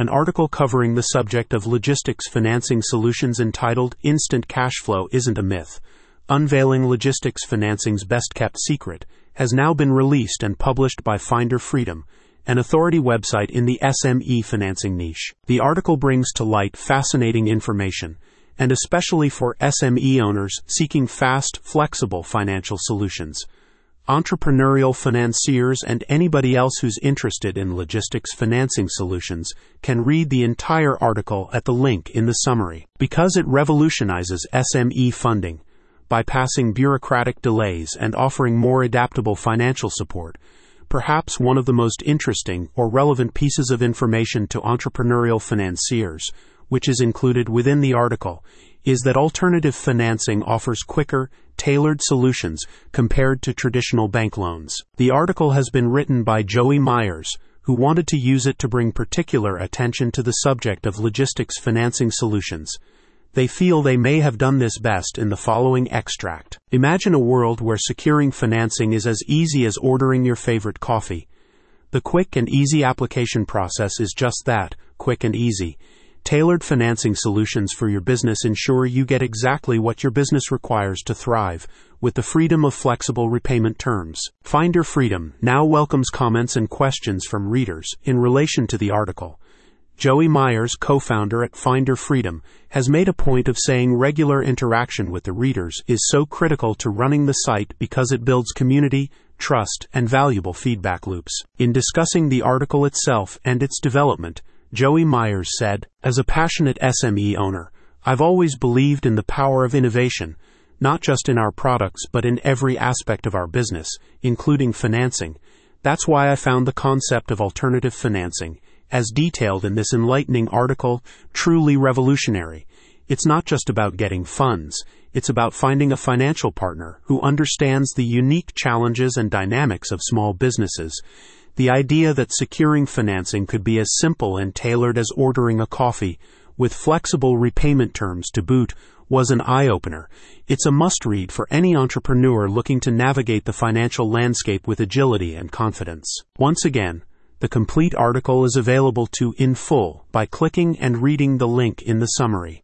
an article covering the subject of logistics financing solutions entitled Instant Cash Flow Isn't a Myth. Unveiling Logistics Financing's Best Kept Secret has now been released and published by Finder Freedom, an authority website in the SME financing niche. The article brings to light fascinating information, and especially for SME owners seeking fast, flexible financial solutions. Entrepreneurial financiers and anybody else who's interested in logistics financing solutions can read the entire article at the link in the summary. Because it revolutionizes SME funding, bypassing bureaucratic delays and offering more adaptable financial support, perhaps one of the most interesting or relevant pieces of information to entrepreneurial financiers, which is included within the article, is that alternative financing offers quicker, tailored solutions compared to traditional bank loans. The article has been written by Joey Myers, who wanted to use it to bring particular attention to the subject of logistics financing solutions. They feel they may have done this best in the following extract. Imagine a world where securing financing is as easy as ordering your favorite coffee. The quick and easy application process is just that quick and easy. Tailored financing solutions for your business ensure you get exactly what your business requires to thrive, with the freedom of flexible repayment terms. Finder Freedom now welcomes comments and questions from readers in relation to the article. Joey Myers, co-founder at Finder Freedom, has made a point of saying regular interaction with the readers is so critical to running the site because it builds community, trust, and valuable feedback loops. In discussing the article itself and its development, Joey Myers said, As a passionate SME owner, I've always believed in the power of innovation, not just in our products, but in every aspect of our business, including financing. That's why I found the concept of alternative financing, as detailed in this enlightening article, truly revolutionary. It's not just about getting funds, it's about finding a financial partner who understands the unique challenges and dynamics of small businesses. The idea that securing financing could be as simple and tailored as ordering a coffee, with flexible repayment terms to boot, was an eye opener. It's a must read for any entrepreneur looking to navigate the financial landscape with agility and confidence. Once again, the complete article is available to in full by clicking and reading the link in the summary.